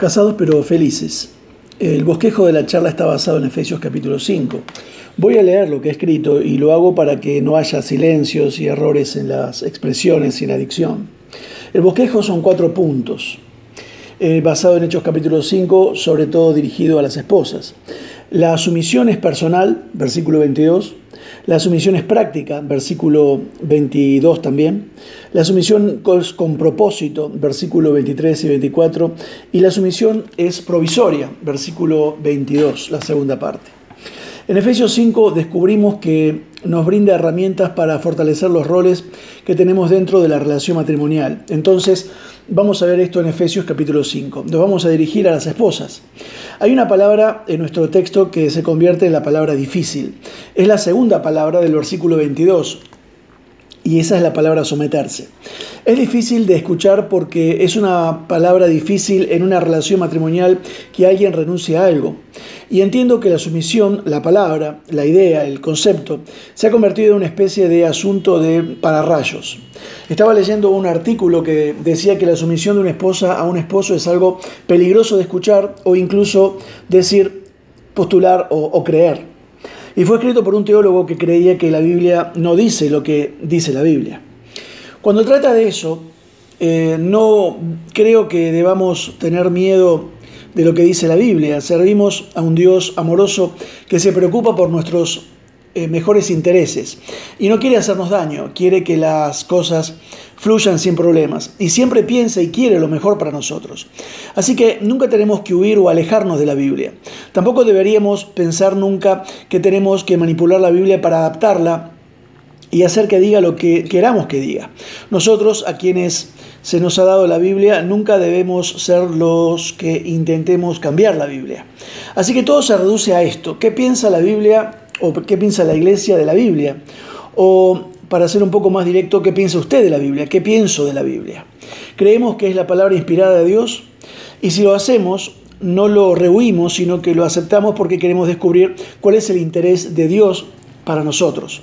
Casados pero felices. El bosquejo de la charla está basado en Efesios capítulo 5. Voy a leer lo que he escrito y lo hago para que no haya silencios y errores en las expresiones y en la dicción. El bosquejo son cuatro puntos, eh, basado en Hechos capítulo 5, sobre todo dirigido a las esposas. La sumisión es personal, versículo 22. La sumisión es práctica, versículo 22 también. La sumisión es con propósito, versículo 23 y 24. Y la sumisión es provisoria, versículo 22, la segunda parte. En Efesios 5 descubrimos que nos brinda herramientas para fortalecer los roles que tenemos dentro de la relación matrimonial. Entonces, Vamos a ver esto en Efesios capítulo 5. Nos vamos a dirigir a las esposas. Hay una palabra en nuestro texto que se convierte en la palabra difícil. Es la segunda palabra del versículo 22. Y esa es la palabra someterse. Es difícil de escuchar porque es una palabra difícil en una relación matrimonial que alguien renuncie a algo. Y entiendo que la sumisión, la palabra, la idea, el concepto, se ha convertido en una especie de asunto de pararrayos. Estaba leyendo un artículo que decía que la sumisión de una esposa a un esposo es algo peligroso de escuchar o incluso decir, postular o, creer. Y fue escrito por un teólogo que creía que la Biblia no dice lo que dice la Biblia. Cuando trata de eso, eh, no creo que debamos tener miedo de lo que dice la Biblia. Servimos a un Dios amoroso que se preocupa por nuestros eh, mejores intereses y no quiere hacernos daño, quiere que las cosas fluyan sin problemas y siempre piensa y quiere lo mejor para nosotros. Así que nunca tenemos que huir o alejarnos de la Biblia. Tampoco deberíamos pensar nunca que tenemos que manipular la Biblia para adaptarla y hacer que diga lo que queramos que diga. Nosotros, a quienes se nos ha dado la Biblia, nunca debemos ser los que intentemos cambiar la Biblia. Así que todo se reduce a esto. ¿Qué piensa la Biblia o qué piensa la iglesia de la Biblia? O, para ser un poco más directo, ¿qué piensa usted de la Biblia? ¿Qué pienso de la Biblia? Creemos que es la palabra inspirada de Dios y si lo hacemos, no lo rehuimos, sino que lo aceptamos porque queremos descubrir cuál es el interés de Dios para nosotros.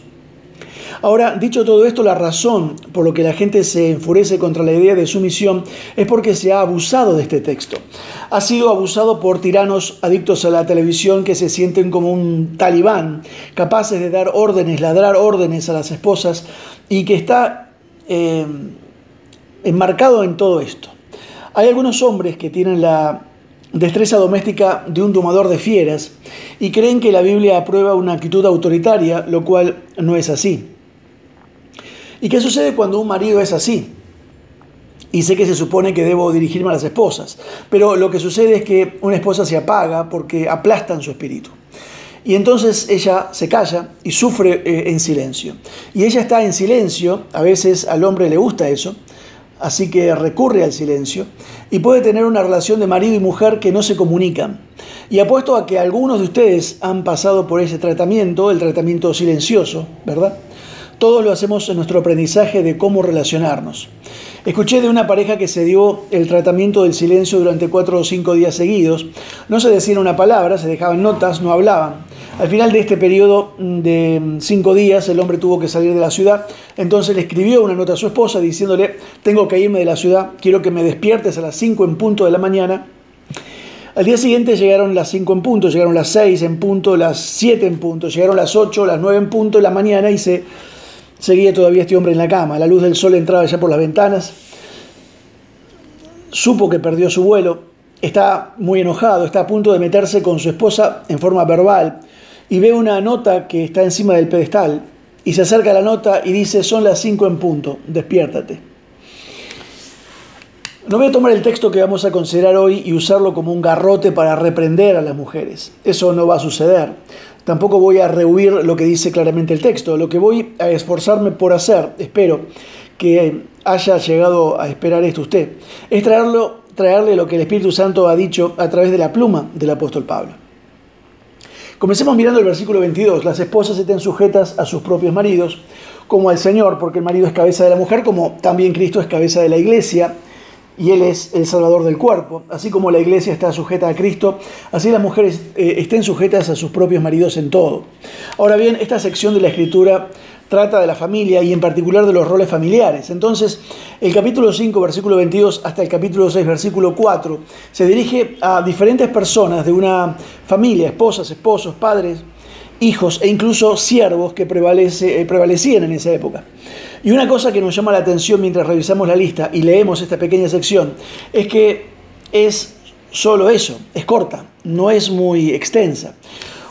Ahora, dicho todo esto, la razón por lo que la gente se enfurece contra la idea de sumisión es porque se ha abusado de este texto. Ha sido abusado por tiranos adictos a la televisión que se sienten como un talibán, capaces de dar órdenes, ladrar órdenes a las esposas y que está eh, enmarcado en todo esto. Hay algunos hombres que tienen la destreza doméstica de un domador de fieras y creen que la Biblia aprueba una actitud autoritaria, lo cual no es así. ¿Y qué sucede cuando un marido es así? Y sé que se supone que debo dirigirme a las esposas, pero lo que sucede es que una esposa se apaga porque aplastan su espíritu. Y entonces ella se calla y sufre eh, en silencio. Y ella está en silencio, a veces al hombre le gusta eso, así que recurre al silencio y puede tener una relación de marido y mujer que no se comunican. Y apuesto a que algunos de ustedes han pasado por ese tratamiento, el tratamiento silencioso, ¿verdad? Todos lo hacemos en nuestro aprendizaje de cómo relacionarnos. Escuché de una pareja que se dio el tratamiento del silencio durante cuatro o cinco días seguidos. No se decían una palabra, se dejaban notas, no hablaban. Al final de este periodo de cinco días, el hombre tuvo que salir de la ciudad. Entonces le escribió una nota a su esposa diciéndole, tengo que irme de la ciudad, quiero que me despiertes a las cinco en punto de la mañana. Al día siguiente llegaron las cinco en punto, llegaron las seis en punto, las siete en punto, llegaron las ocho, las nueve en punto de la mañana y se Seguía todavía este hombre en la cama, la luz del sol entraba ya por las ventanas, supo que perdió su vuelo, está muy enojado, está a punto de meterse con su esposa en forma verbal. Y ve una nota que está encima del pedestal. Y se acerca a la nota y dice, son las cinco en punto, despiértate. No voy a tomar el texto que vamos a considerar hoy y usarlo como un garrote para reprender a las mujeres. Eso no va a suceder. Tampoco voy a rehuir lo que dice claramente el texto. Lo que voy a esforzarme por hacer, espero que haya llegado a esperar esto usted, es traerlo, traerle lo que el Espíritu Santo ha dicho a través de la pluma del apóstol Pablo. Comencemos mirando el versículo 22. Las esposas estén sujetas a sus propios maridos, como al Señor, porque el marido es cabeza de la mujer, como también Cristo es cabeza de la iglesia, y Él es el Salvador del cuerpo. Así como la iglesia está sujeta a Cristo, así las mujeres eh, estén sujetas a sus propios maridos en todo. Ahora bien, esta sección de la Escritura trata de la familia y en particular de los roles familiares. Entonces, el capítulo 5, versículo 22 hasta el capítulo 6, versículo 4, se dirige a diferentes personas de una familia, esposas, esposos, padres, hijos e incluso siervos que eh, prevalecían en esa época. Y una cosa que nos llama la atención mientras revisamos la lista y leemos esta pequeña sección es que es solo eso, es corta, no es muy extensa.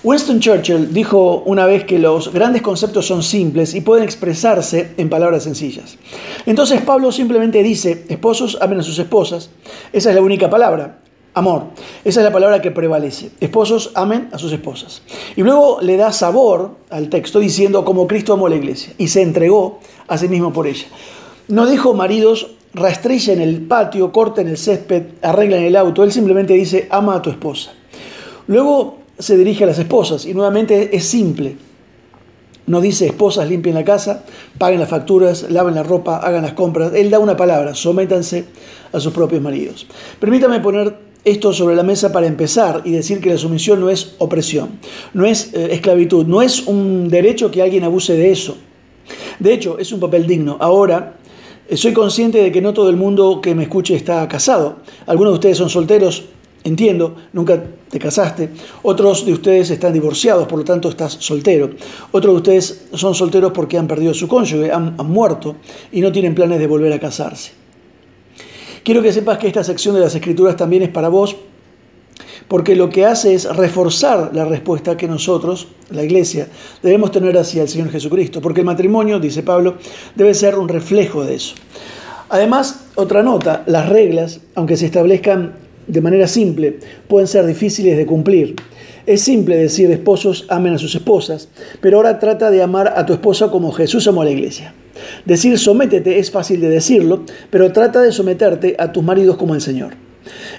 Winston Churchill dijo una vez que los grandes conceptos son simples y pueden expresarse en palabras sencillas. Entonces Pablo simplemente dice, esposos amen a sus esposas. Esa es la única palabra, amor. Esa es la palabra que prevalece. Esposos amen a sus esposas. Y luego le da sabor al texto diciendo como Cristo amó a la iglesia y se entregó a sí mismo por ella. No dijo maridos rastrillen el patio, corten el césped, arreglen el auto. Él simplemente dice ama a tu esposa. Luego se dirige a las esposas y nuevamente es simple. No dice esposas limpien la casa, paguen las facturas, laven la ropa, hagan las compras. Él da una palabra, sométanse a sus propios maridos. Permítame poner esto sobre la mesa para empezar y decir que la sumisión no es opresión, no es eh, esclavitud, no es un derecho que alguien abuse de eso. De hecho, es un papel digno. Ahora, eh, soy consciente de que no todo el mundo que me escuche está casado. Algunos de ustedes son solteros, Entiendo, nunca te casaste. Otros de ustedes están divorciados, por lo tanto estás soltero. Otros de ustedes son solteros porque han perdido su cónyuge, han, muerto y no tienen planes de volver a casarse. Quiero que sepas que esta sección de las escrituras también es para vos, porque lo que hace es reforzar la respuesta que nosotros, la iglesia, debemos tener hacia el Señor Jesucristo, porque el matrimonio, dice Pablo, debe ser un reflejo de eso. Además, otra nota, las reglas, aunque se establezcan de manera simple pueden ser difíciles de cumplir. Es simple decir esposos amen a sus esposas, pero ahora trata de amar a tu esposa como Jesús amó a la iglesia. Decir sométete es fácil de decirlo, pero trata de someterte a tus maridos como el Señor.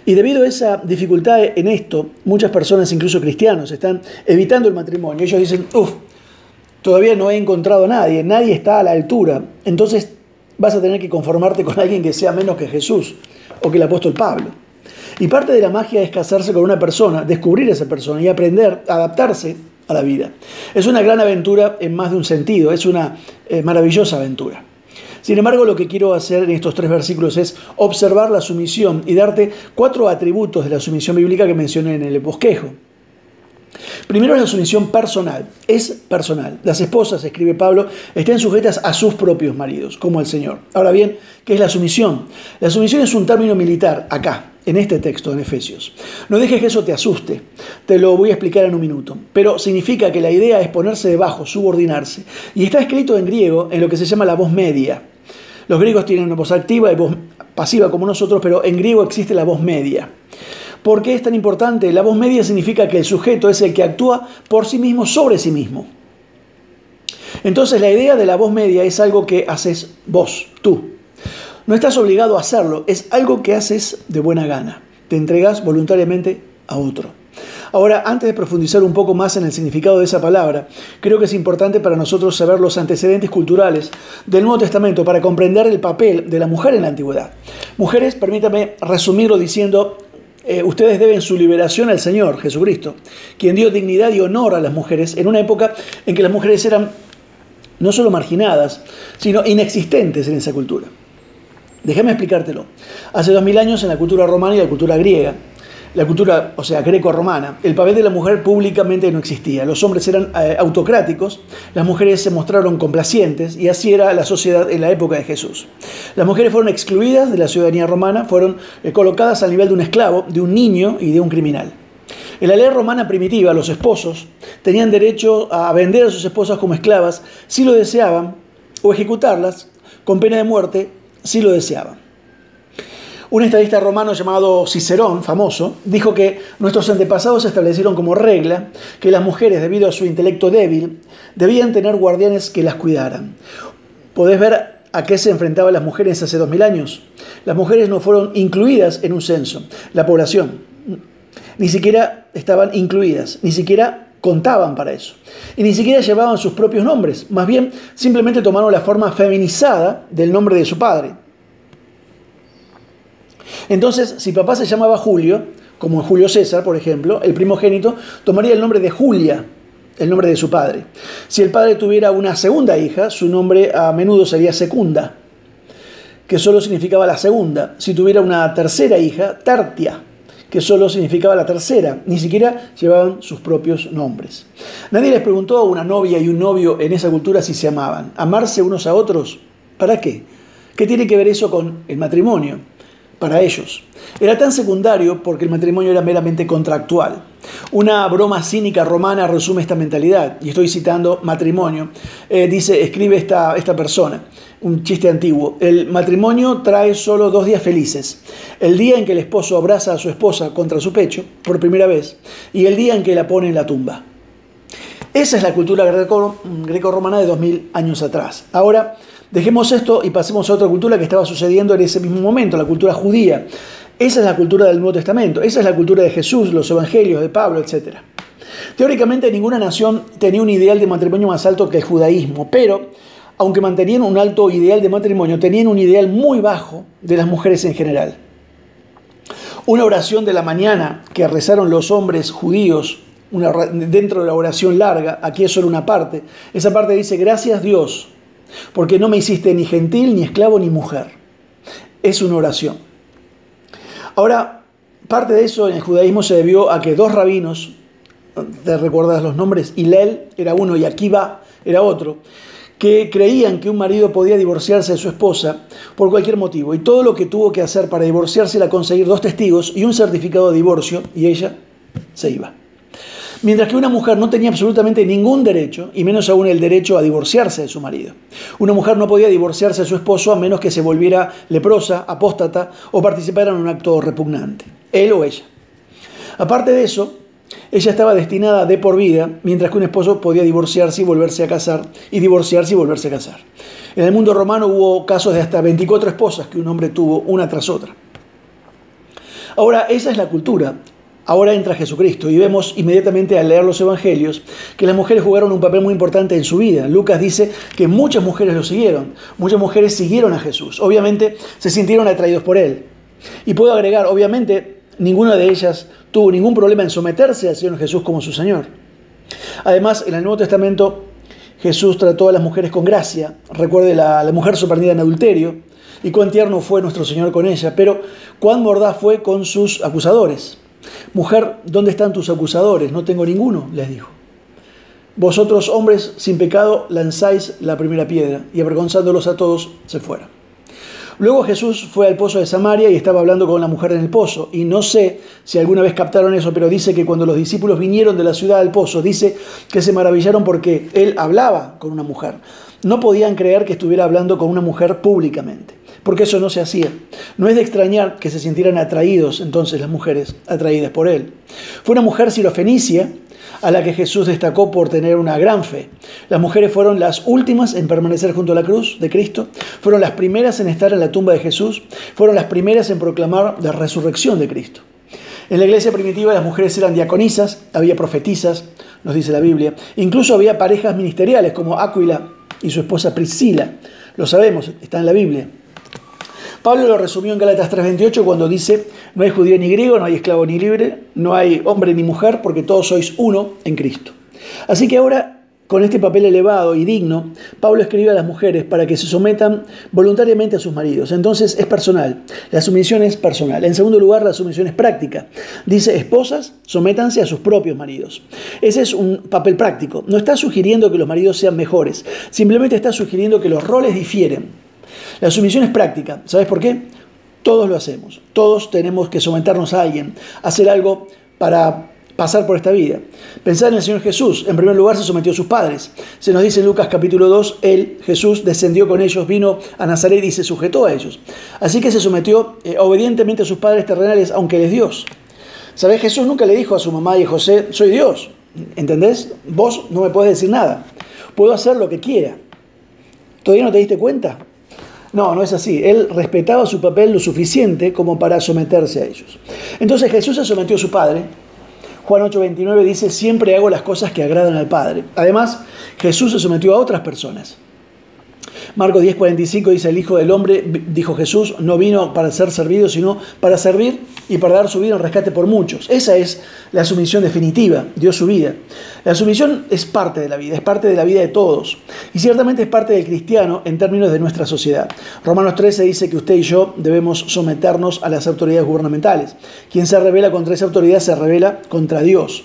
Y debido a esa dificultad en esto, muchas personas, incluso cristianos, están evitando el matrimonio. Ellos dicen, uff, todavía no he encontrado a nadie, nadie está a la altura. Entonces vas a tener que conformarte con alguien que sea menos que Jesús o que el apóstol Pablo. Y parte de la magia es casarse con una persona, descubrir a esa persona y aprender a adaptarse a la vida. Es una gran aventura en más de un sentido, es una eh, maravillosa aventura. Sin embargo, lo que quiero hacer en estos tres versículos es observar la sumisión y darte cuatro atributos de la sumisión bíblica que mencioné en el bosquejo. Primero es la sumisión personal, es personal. Las esposas, escribe Pablo, estén sujetas a sus propios maridos, como el Señor. Ahora bien, ¿qué es la sumisión? La sumisión es un término militar, acá, en este texto, en Efesios. No dejes que eso te asuste, te lo voy a explicar en un minuto, pero significa que la idea es ponerse debajo, subordinarse, y está escrito en griego en lo que se llama la voz media. Los griegos tienen una voz activa y voz pasiva como nosotros, pero en griego existe la voz media. ¿Por qué es tan importante? La voz media significa que el sujeto es el que actúa por sí mismo sobre sí mismo. Entonces la idea de la voz media es algo que haces vos, tú, no estás obligado a hacerlo, es algo que haces de buena gana. Te entregas voluntariamente a otro. Ahora, antes de profundizar un poco más en el significado de esa palabra, creo que es importante para nosotros saber los antecedentes culturales del Nuevo Testamento para comprender el papel de la mujer en la antigüedad. Mujeres, permítame resumirlo diciendo, eh, ustedes deben su liberación al Señor Jesucristo, quien dio dignidad y honor a las mujeres en una época en que las mujeres eran no solo marginadas, sino inexistentes en esa cultura. Déjame explicártelo. Hace dos mil años en la cultura romana y la cultura griega, la cultura, o sea, greco-romana, el papel de la mujer públicamente no existía. Los hombres eran eh, autocráticos, las mujeres se mostraron complacientes y así era la sociedad en la época de Jesús. Las mujeres fueron excluidas de la ciudadanía romana, fueron eh, colocadas al nivel de un esclavo, de un niño y de un criminal. En la ley romana primitiva, los esposos tenían derecho a vender a sus esposas como esclavas si lo deseaban o ejecutarlas con pena de muerte si lo deseaban. Un estadista romano llamado Cicerón, famoso, dijo que nuestros antepasados establecieron como regla que las mujeres, debido a su intelecto débil, debían tener guardianes que las cuidaran. ¿Podés ver a qué se enfrentaban las mujeres hace dos mil años? Las mujeres no fueron incluidas en un censo, la población. Ni siquiera estaban incluidas, ni siquiera contaban para eso. Y ni siquiera llevaban sus propios nombres, más bien simplemente tomaron la forma feminizada del nombre de su padre. Entonces, si papá se llamaba Julio, como Julio César, por ejemplo, el primogénito tomaría el nombre de Julia, el nombre de su padre. Si el padre tuviera una segunda hija, su nombre a menudo sería Secunda, que solo significaba la segunda. Si tuviera una tercera hija, Tertia, que solo significaba la tercera, ni siquiera llevaban sus propios nombres. Nadie les preguntó a una novia y un novio en esa cultura si se amaban. ¿Amarse unos a otros? ¿Para qué? ¿Qué tiene que ver eso con el matrimonio? Para ellos. Era tan secundario porque el matrimonio era meramente contractual. Una broma cínica romana resume esta mentalidad, y estoy citando matrimonio. Eh, dice, escribe esta, esta persona un chiste antiguo. El matrimonio trae solo dos días felices. El día en que el esposo abraza a su esposa contra su pecho, por primera vez, y el día en que la pone en la tumba. Esa es la cultura greco-romana de dos mil años atrás. Ahora, dejemos esto y pasemos a otra cultura que estaba sucediendo en ese mismo momento, la cultura judía. Esa es la cultura del Nuevo Testamento, esa es la cultura de Jesús, los evangelios de Pablo, etc. Teóricamente ninguna nación tenía un ideal de matrimonio más alto que el judaísmo, pero aunque mantenían un alto ideal de matrimonio, tenían un ideal muy bajo de las mujeres en general. Una oración de la mañana que rezaron los hombres judíos dentro de la oración larga, aquí es solo una parte, esa parte dice, gracias Dios, porque no me hiciste ni gentil, ni esclavo, ni mujer. Es una oración. Ahora, parte de eso en el judaísmo se debió a que dos rabinos, ¿te recuerdas los nombres? Hillel era uno y Akiva era otro, que creían que un marido podía divorciarse de su esposa por cualquier motivo y todo lo que tuvo que hacer para divorciarse era conseguir dos testigos y un certificado de divorcio y ella se iba. Mientras que una mujer no tenía absolutamente ningún derecho, y menos aún el derecho a divorciarse de su marido. Una mujer no podía divorciarse de su esposo a menos que se volviera leprosa, apóstata o participara en un acto repugnante, él o ella. Aparte de eso, ella estaba destinada de por vida, mientras que un esposo podía divorciarse y volverse a casar, y divorciarse y volverse a casar. En el mundo romano hubo casos de hasta 24 esposas que un hombre tuvo una tras otra. Ahora, esa es la cultura. Ahora entra Jesucristo y vemos inmediatamente al leer los evangelios que las mujeres jugaron un papel muy importante en su vida. Lucas dice que muchas mujeres lo siguieron, muchas mujeres siguieron a Jesús. Obviamente se sintieron atraídos por él. Y puedo agregar, obviamente Ninguna de ellas tuvo ningún problema en someterse al Señor Jesús como su Señor. Además, en el Nuevo Testamento Jesús trató a las mujeres con gracia. Recuerde la, la mujer sorprendida en adulterio y cuán tierno fue nuestro Señor con ella, pero cuán mordaz fue con sus acusadores. Mujer, ¿dónde están tus acusadores? No tengo ninguno, les dijo. Vosotros, hombres sin pecado, lanzáis la primera piedra y avergonzándolos a todos, se fueron. Luego Jesús fue al pozo de Samaria y estaba hablando con la mujer en el pozo. Y no sé si alguna vez captaron eso, pero dice que cuando los discípulos vinieron de la ciudad al pozo, dice que se maravillaron porque él hablaba con una mujer. No podían creer que estuviera hablando con una mujer públicamente, porque eso no se hacía. No es de extrañar que se sintieran atraídos entonces las mujeres, atraídas por él. Fue una mujer sirofenicia a la que Jesús destacó por tener una gran fe. Las mujeres fueron las últimas en permanecer junto a la cruz de Cristo, fueron las primeras en estar en la tumba de Jesús, fueron las primeras en proclamar la resurrección de Cristo. En la iglesia primitiva las mujeres eran diaconisas, había profetisas, nos dice la Biblia, incluso había parejas ministeriales como Aquila y su esposa Priscila, lo sabemos, está en la Biblia. Pablo lo resumió en Gálatas 3:28 cuando dice, no hay judío ni griego, no hay esclavo ni libre, no hay hombre ni mujer, porque todos sois uno en Cristo. Así que ahora, con este papel elevado y digno, Pablo escribe a las mujeres para que se sometan voluntariamente a sus maridos. Entonces es personal, la sumisión es personal. En segundo lugar, la sumisión es práctica. Dice, esposas, sométanse a sus propios maridos. Ese es un papel práctico. No está sugiriendo que los maridos sean mejores, simplemente está sugiriendo que los roles difieren. La sumisión es práctica. ¿Sabes por qué? Todos lo hacemos. Todos tenemos que someternos a alguien, hacer algo para pasar por esta vida. Pensar en el Señor Jesús. En primer lugar se sometió a sus padres. Se nos dice en Lucas capítulo 2, Él, Jesús, descendió con ellos, vino a Nazaret y se sujetó a ellos. Así que se sometió eh, obedientemente a sus padres terrenales, aunque Él es Dios. ¿Sabes? Jesús nunca le dijo a su mamá y a José, soy Dios. ¿Entendés? Vos no me podés decir nada. Puedo hacer lo que quiera. ¿Todavía no te diste cuenta? No, no es así. Él respetaba su papel lo suficiente como para someterse a ellos. Entonces Jesús se sometió a su Padre. Juan 8:29 dice, siempre hago las cosas que agradan al Padre. Además, Jesús se sometió a otras personas. Marcos 10:45 dice, el Hijo del Hombre, dijo Jesús, no vino para ser servido, sino para servir y para dar su vida en rescate por muchos. Esa es la sumisión definitiva, dio su vida. La sumisión es parte de la vida, es parte de la vida de todos. Y ciertamente es parte del cristiano en términos de nuestra sociedad. Romanos 13 dice que usted y yo debemos someternos a las autoridades gubernamentales. Quien se revela contra esa autoridad se revela contra Dios.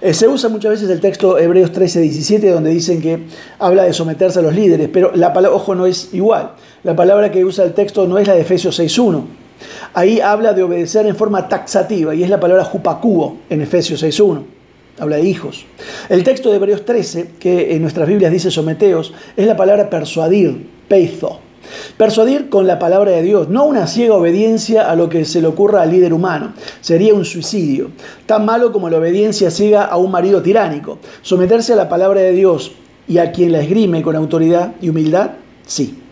Eh, se usa muchas veces el texto Hebreos 13, 17, donde dicen que habla de someterse a los líderes, pero la palabra, ojo, no es igual. La palabra que usa el texto no es la de Efesios 6.1. Ahí habla de obedecer en forma taxativa y es la palabra jupacuo en Efesios 6.1. Habla de hijos. El texto de Hebreos 13, que en nuestras Biblias dice someteos, es la palabra persuadir, peizo. Persuadir con la palabra de Dios, no una ciega obediencia a lo que se le ocurra al líder humano. Sería un suicidio, tan malo como la obediencia ciega a un marido tiránico. Someterse a la palabra de Dios y a quien la esgrime con autoridad y humildad, sí.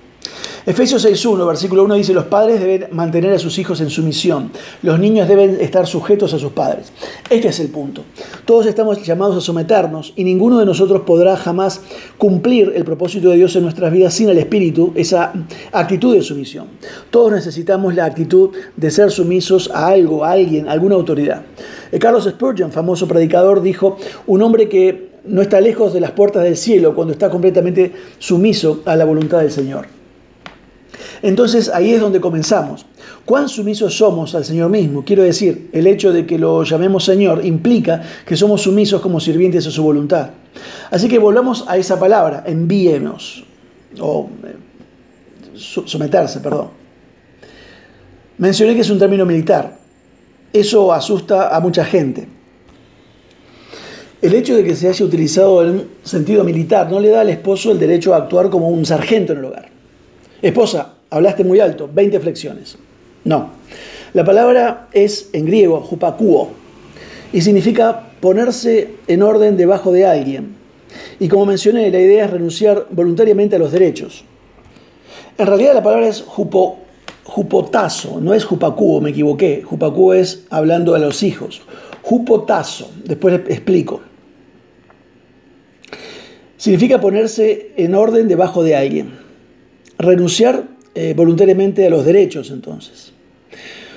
Efesios 6.1, versículo 1 dice, los padres deben mantener a sus hijos en sumisión, los niños deben estar sujetos a sus padres. Este es el punto. Todos estamos llamados a someternos y ninguno de nosotros podrá jamás cumplir el propósito de Dios en nuestras vidas sin el Espíritu, esa actitud de sumisión. Todos necesitamos la actitud de ser sumisos a algo, a alguien, a alguna autoridad. Eh, Carlos Spurgeon, famoso predicador, dijo, un hombre que no está lejos de las puertas del cielo cuando está completamente sumiso a la voluntad del Señor. Entonces ahí es donde comenzamos. ¿Cuán sumisos somos al Señor mismo? Quiero decir, el hecho de que lo llamemos Señor implica que somos sumisos como sirvientes a su voluntad. Así que volvamos a esa palabra, envíenos, o eh, someterse, perdón. Mencioné que es un término militar. Eso asusta a mucha gente. El hecho de que se haya utilizado en sentido militar no le da al esposo el derecho a actuar como un sargento en el hogar. Esposa, hablaste muy alto, 20 flexiones. No. La palabra es en griego, jupakuo, y significa ponerse en orden debajo de alguien. Y como mencioné, la idea es renunciar voluntariamente a los derechos. En realidad la palabra es jupo, jupotazo, no es jupacuo, me equivoqué. Jupacuo es hablando a los hijos. Jupotazo, después explico. Significa ponerse en orden debajo de alguien renunciar eh, voluntariamente a los derechos entonces.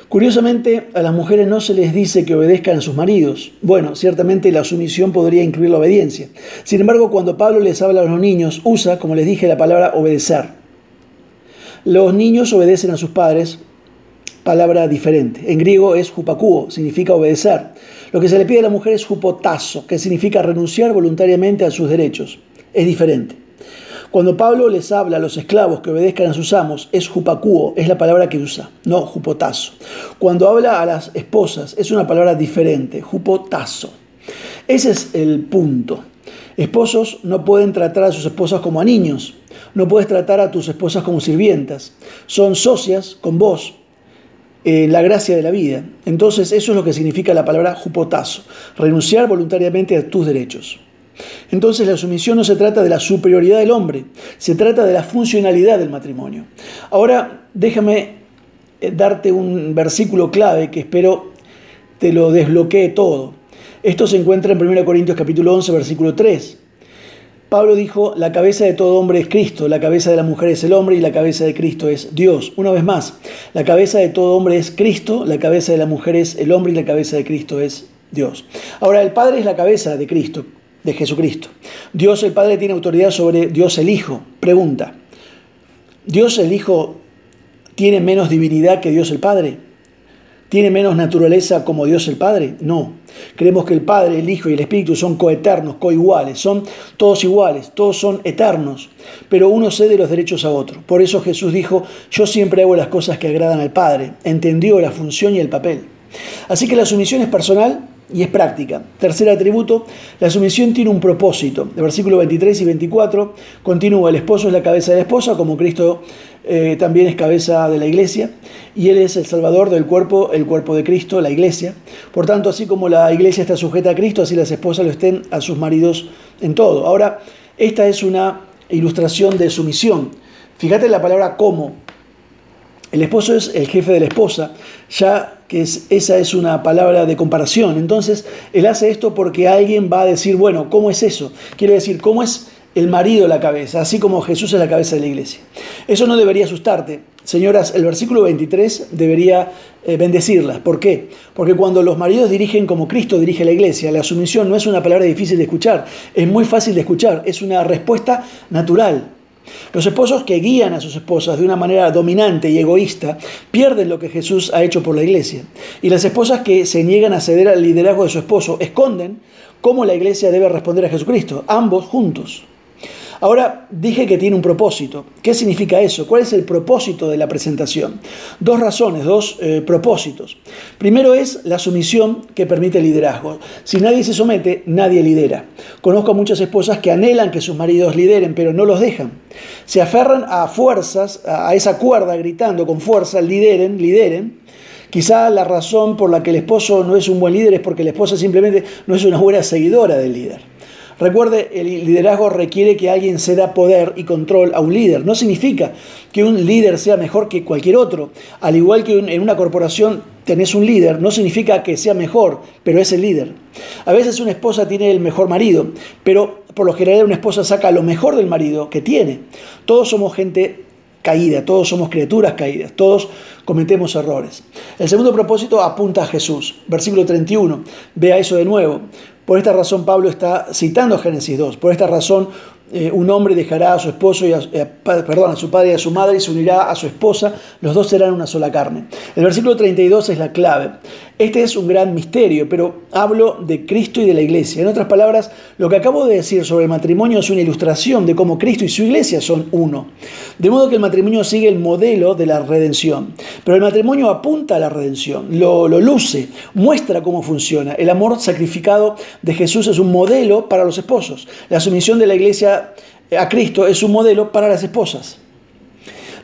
Curiosamente, a las mujeres no se les dice que obedezcan a sus maridos. Bueno, ciertamente la sumisión podría incluir la obediencia. Sin embargo, cuando Pablo les habla a los niños, usa, como les dije, la palabra obedecer. Los niños obedecen a sus padres, palabra diferente. En griego es jupacuo, significa obedecer. Lo que se le pide a la mujer es jupotazo, que significa renunciar voluntariamente a sus derechos. Es diferente. Cuando Pablo les habla a los esclavos que obedezcan a sus amos, es jupacuo, es la palabra que usa, no jupotazo. Cuando habla a las esposas, es una palabra diferente, jupotazo. Ese es el punto. Esposos no pueden tratar a sus esposas como a niños, no puedes tratar a tus esposas como sirvientas. Son socias con vos en la gracia de la vida. Entonces eso es lo que significa la palabra jupotazo, renunciar voluntariamente a tus derechos. Entonces la sumisión no se trata de la superioridad del hombre, se trata de la funcionalidad del matrimonio. Ahora déjame eh, darte un versículo clave que espero te lo desbloquee todo. Esto se encuentra en 1 Corintios capítulo 11, versículo 3. Pablo dijo, la cabeza de todo hombre es Cristo, la cabeza de la mujer es el hombre y la cabeza de Cristo es Dios. Una vez más, la cabeza de todo hombre es Cristo, la cabeza de la mujer es el hombre y la cabeza de Cristo es Dios. Ahora, el Padre es la cabeza de Cristo de Jesucristo. Dios el Padre tiene autoridad sobre Dios el Hijo. Pregunta, ¿Dios el Hijo tiene menos divinidad que Dios el Padre? ¿Tiene menos naturaleza como Dios el Padre? No. Creemos que el Padre, el Hijo y el Espíritu son coeternos, coiguales, son todos iguales, todos son eternos, pero uno cede los derechos a otro. Por eso Jesús dijo, yo siempre hago las cosas que agradan al Padre. Entendió la función y el papel. Así que la sumisión es personal, y es práctica. Tercer atributo, la sumisión tiene un propósito. El versículo 23 y 24 continúa, el esposo es la cabeza de la esposa, como Cristo eh, también es cabeza de la iglesia, y Él es el salvador del cuerpo, el cuerpo de Cristo, la iglesia. Por tanto, así como la iglesia está sujeta a Cristo, así las esposas lo estén a sus maridos en todo. Ahora, esta es una ilustración de sumisión. Fíjate la palabra como. El esposo es el jefe de la esposa, ya que esa es una palabra de comparación. Entonces, él hace esto porque alguien va a decir, bueno, ¿cómo es eso? Quiere decir, ¿cómo es el marido la cabeza, así como Jesús es la cabeza de la iglesia. Eso no debería asustarte. Señoras, el versículo 23 debería eh, bendecirlas. ¿Por qué? Porque cuando los maridos dirigen como Cristo dirige la iglesia, la sumisión no es una palabra difícil de escuchar, es muy fácil de escuchar, es una respuesta natural. Los esposos que guían a sus esposas de una manera dominante y egoísta pierden lo que Jesús ha hecho por la iglesia. Y las esposas que se niegan a ceder al liderazgo de su esposo esconden cómo la iglesia debe responder a Jesucristo, ambos juntos. Ahora dije que tiene un propósito. ¿Qué significa eso? ¿Cuál es el propósito de la presentación? Dos razones, dos eh, propósitos. Primero es la sumisión que permite el liderazgo. Si nadie se somete, nadie lidera. Conozco a muchas esposas que anhelan que sus maridos lideren, pero no los dejan. Se aferran a fuerzas, a esa cuerda, gritando con fuerza, lideren, lideren. Quizá la razón por la que el esposo no es un buen líder es porque la esposa simplemente no es una buena seguidora del líder. Recuerde, el liderazgo requiere que alguien se da poder y control a un líder. No significa que un líder sea mejor que cualquier otro. Al igual que en una corporación tenés un líder, no significa que sea mejor, pero es el líder. A veces una esposa tiene el mejor marido, pero por lo general una esposa saca lo mejor del marido que tiene. Todos somos gente caída, todos somos criaturas caídas, todos cometemos errores. El segundo propósito apunta a Jesús. Versículo 31, vea eso de nuevo. Por esta razón Pablo está citando Génesis 2. Por esta razón eh, un hombre dejará a su esposo y a, eh, perdón, a su padre y a su madre y se unirá a su esposa, los dos serán una sola carne. El versículo 32 es la clave. Este es un gran misterio, pero hablo de Cristo y de la iglesia. En otras palabras, lo que acabo de decir sobre el matrimonio es una ilustración de cómo Cristo y su iglesia son uno. De modo que el matrimonio sigue el modelo de la redención. Pero el matrimonio apunta a la redención, lo, lo luce, muestra cómo funciona. El amor sacrificado de Jesús es un modelo para los esposos. La sumisión de la iglesia a Cristo es un modelo para las esposas.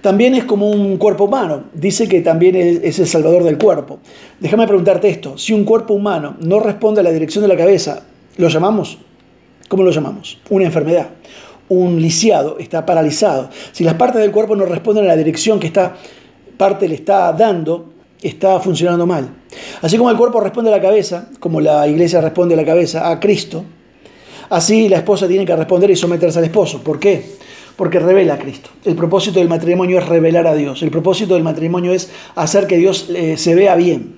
También es como un cuerpo humano. Dice que también es el salvador del cuerpo. Déjame preguntarte esto. Si un cuerpo humano no responde a la dirección de la cabeza, ¿lo llamamos? ¿Cómo lo llamamos? Una enfermedad. Un lisiado está paralizado. Si las partes del cuerpo no responden a la dirección que esta parte le está dando, está funcionando mal. Así como el cuerpo responde a la cabeza, como la iglesia responde a la cabeza, a Cristo, así la esposa tiene que responder y someterse al esposo. ¿Por qué? Porque revela a Cristo. El propósito del matrimonio es revelar a Dios. El propósito del matrimonio es hacer que Dios eh, se vea bien.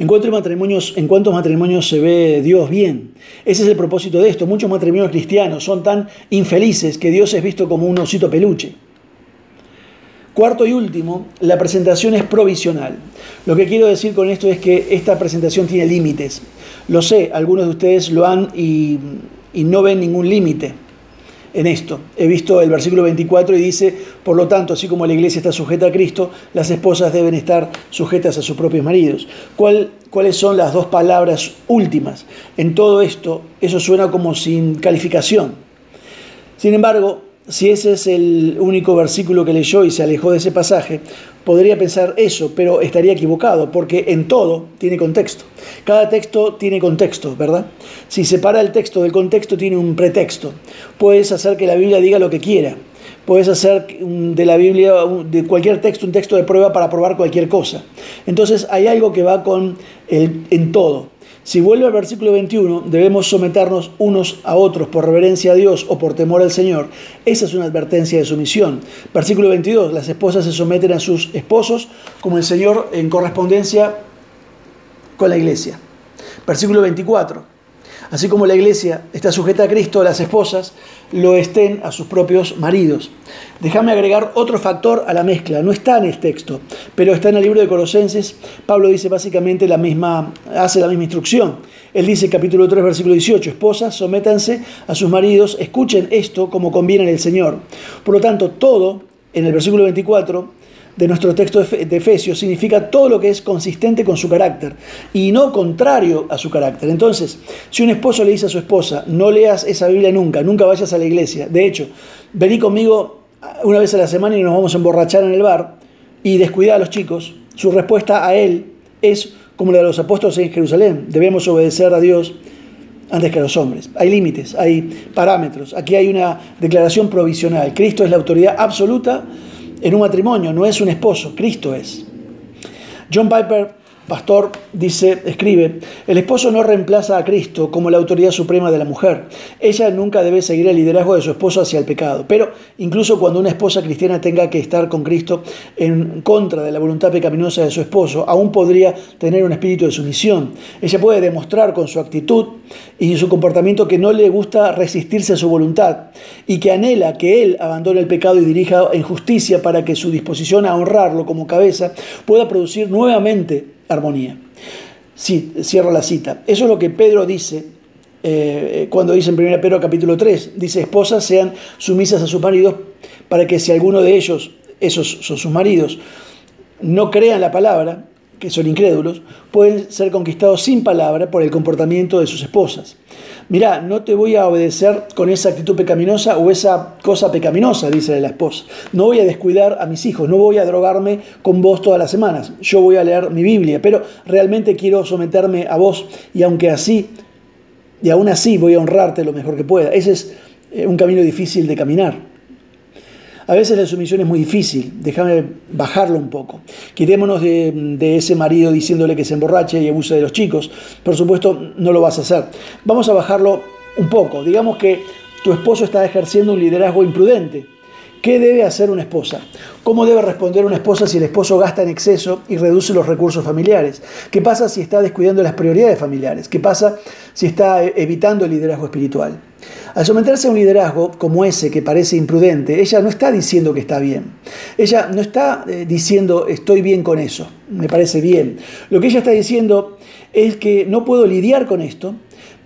¿En cuántos, matrimonios, ¿En cuántos matrimonios se ve Dios bien? Ese es el propósito de esto. Muchos matrimonios cristianos son tan infelices que Dios es visto como un osito peluche. Cuarto y último, la presentación es provisional. Lo que quiero decir con esto es que esta presentación tiene límites. Lo sé, algunos de ustedes lo han y no ven ningún límite en esto. He visto el versículo 24 y dice, por lo tanto, así como la iglesia está sujeta a Cristo, las esposas deben estar sujetas a sus propios maridos. ¿Cuáles son las dos palabras últimas? En todo esto, eso suena como sin calificación. Sin embargo, si ese es el único versículo que leyó y se alejó de ese pasaje, podría pensar eso, pero estaría equivocado, porque en todo tiene contexto. Cada texto tiene contexto, ¿verdad? Si separa el texto del contexto, tiene un pretexto. Puedes hacer que la Biblia diga lo que quiera. Puedes hacer de la Biblia, de cualquier texto, un texto de prueba para probar cualquier cosa. Entonces hay algo que va con el en todo. Si vuelve al versículo 21, debemos someternos unos a otros por reverencia a Dios o por temor al Señor. Esa es una advertencia de sumisión. Versículo 22, las esposas se someten a sus esposos como el Señor en correspondencia con la iglesia. Versículo 24, Así como la iglesia está sujeta a Cristo, las esposas lo estén a sus propios maridos. Déjame agregar otro factor a la mezcla. No está en el texto, pero está en el libro de Colosenses. Pablo dice básicamente la misma, hace la misma instrucción. Él dice capítulo 3, versículo 18, esposas, sométanse a sus maridos, escuchen esto como conviene en el Señor. Por lo tanto, todo en el versículo 24 de nuestro texto de Efesios significa todo lo que es consistente con su carácter y no contrario a su carácter. Entonces, si un esposo le dice a su esposa, no leas esa Biblia nunca, nunca vayas a la iglesia, de hecho, vení conmigo una vez a la semana y nos vamos a emborrachar en el bar y descuida a los chicos, su respuesta a él es como la de los apóstoles en Jerusalén, debemos obedecer a Dios antes que a los hombres. Hay límites, hay parámetros. Aquí hay una declaración provisional. Cristo es la autoridad absoluta en un matrimonio, no es un esposo, Cristo es. John Piper pastor, dice, escribe, el esposo no reemplaza a Cristo como la autoridad suprema de la mujer. Ella nunca debe seguir el liderazgo de su esposo hacia el pecado. Pero incluso cuando una esposa cristiana tenga que estar con Cristo en contra de la voluntad pecaminosa de su esposo, aún podría tener un espíritu de sumisión. Ella puede demostrar con su actitud y su comportamiento que no le gusta resistirse a su voluntad y que anhela que él abandone el pecado y dirija en justicia para que su disposición a honrarlo como cabeza pueda producir nuevamente armonía. Sí, cierro la cita. Eso es lo que Pedro dice eh, cuando dice en 1 Pedro capítulo 3. Dice, esposas sean sumisas a sus maridos para que si alguno de ellos, esos son sus maridos, no crean la palabra, que son incrédulos, pueden ser conquistados sin palabra por el comportamiento de sus esposas. Mirá, no te voy a obedecer con esa actitud pecaminosa o esa cosa pecaminosa, dice la esposa. No voy a descuidar a mis hijos, no voy a drogarme con vos todas las semanas. Yo voy a leer mi Biblia, pero realmente quiero someterme a vos y aunque así, y aún así voy a honrarte lo mejor que pueda. Ese es eh, un camino difícil de caminar. A veces la sumisión es muy difícil, déjame bajarlo un poco. Quitémonos de, ese marido diciéndole que se emborrache y abuse de los chicos. Por supuesto, no lo vas a hacer. Vamos a bajarlo un poco. Digamos que tu esposo está ejerciendo un liderazgo imprudente. ¿Qué debe hacer una esposa? ¿Cómo debe responder una esposa si el esposo gasta en exceso y reduce los recursos familiares? ¿Qué pasa si está descuidando las prioridades familiares? ¿Qué pasa si está evitando el liderazgo espiritual? Al someterse a un liderazgo como ese que parece imprudente, ella no está diciendo que está bien. Ella no está eh, diciendo estoy bien con eso, me parece bien. Lo que ella está diciendo es que no puedo lidiar con esto,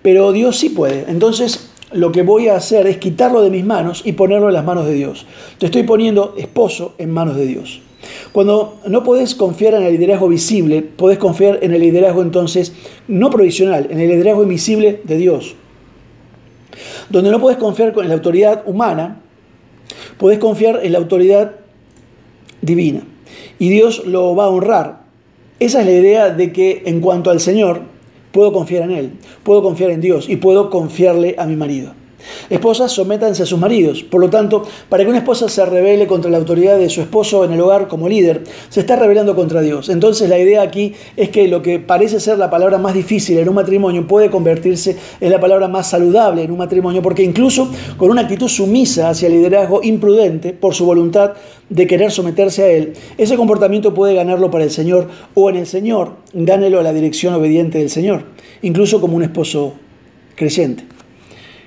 pero Dios sí puede. Entonces lo que voy a hacer es quitarlo de mis manos y ponerlo en las manos de Dios. Te estoy poniendo esposo en manos de Dios. Cuando no podés confiar en el liderazgo visible, podés confiar en el liderazgo entonces no provisional, en el liderazgo invisible de Dios. Donde no puedes confiar en la autoridad humana, puedes confiar en la autoridad divina. Y Dios lo va a honrar. Esa es la idea de que en cuanto al Señor, puedo confiar en Él, puedo confiar en Dios y puedo confiarle a mi marido. Esposas, sométanse a sus maridos. Por lo tanto, para que una esposa se revele contra la autoridad de su esposo en el hogar como líder, se está rebelando contra Dios. Entonces la idea aquí es que lo que parece ser la palabra más difícil en un matrimonio puede convertirse en la palabra más saludable en un matrimonio, porque incluso con una actitud sumisa hacia el liderazgo imprudente por su voluntad de querer someterse a él, ese comportamiento puede ganarlo para el Señor o en el Señor gánelo a la dirección obediente del Señor, incluso como un esposo creyente.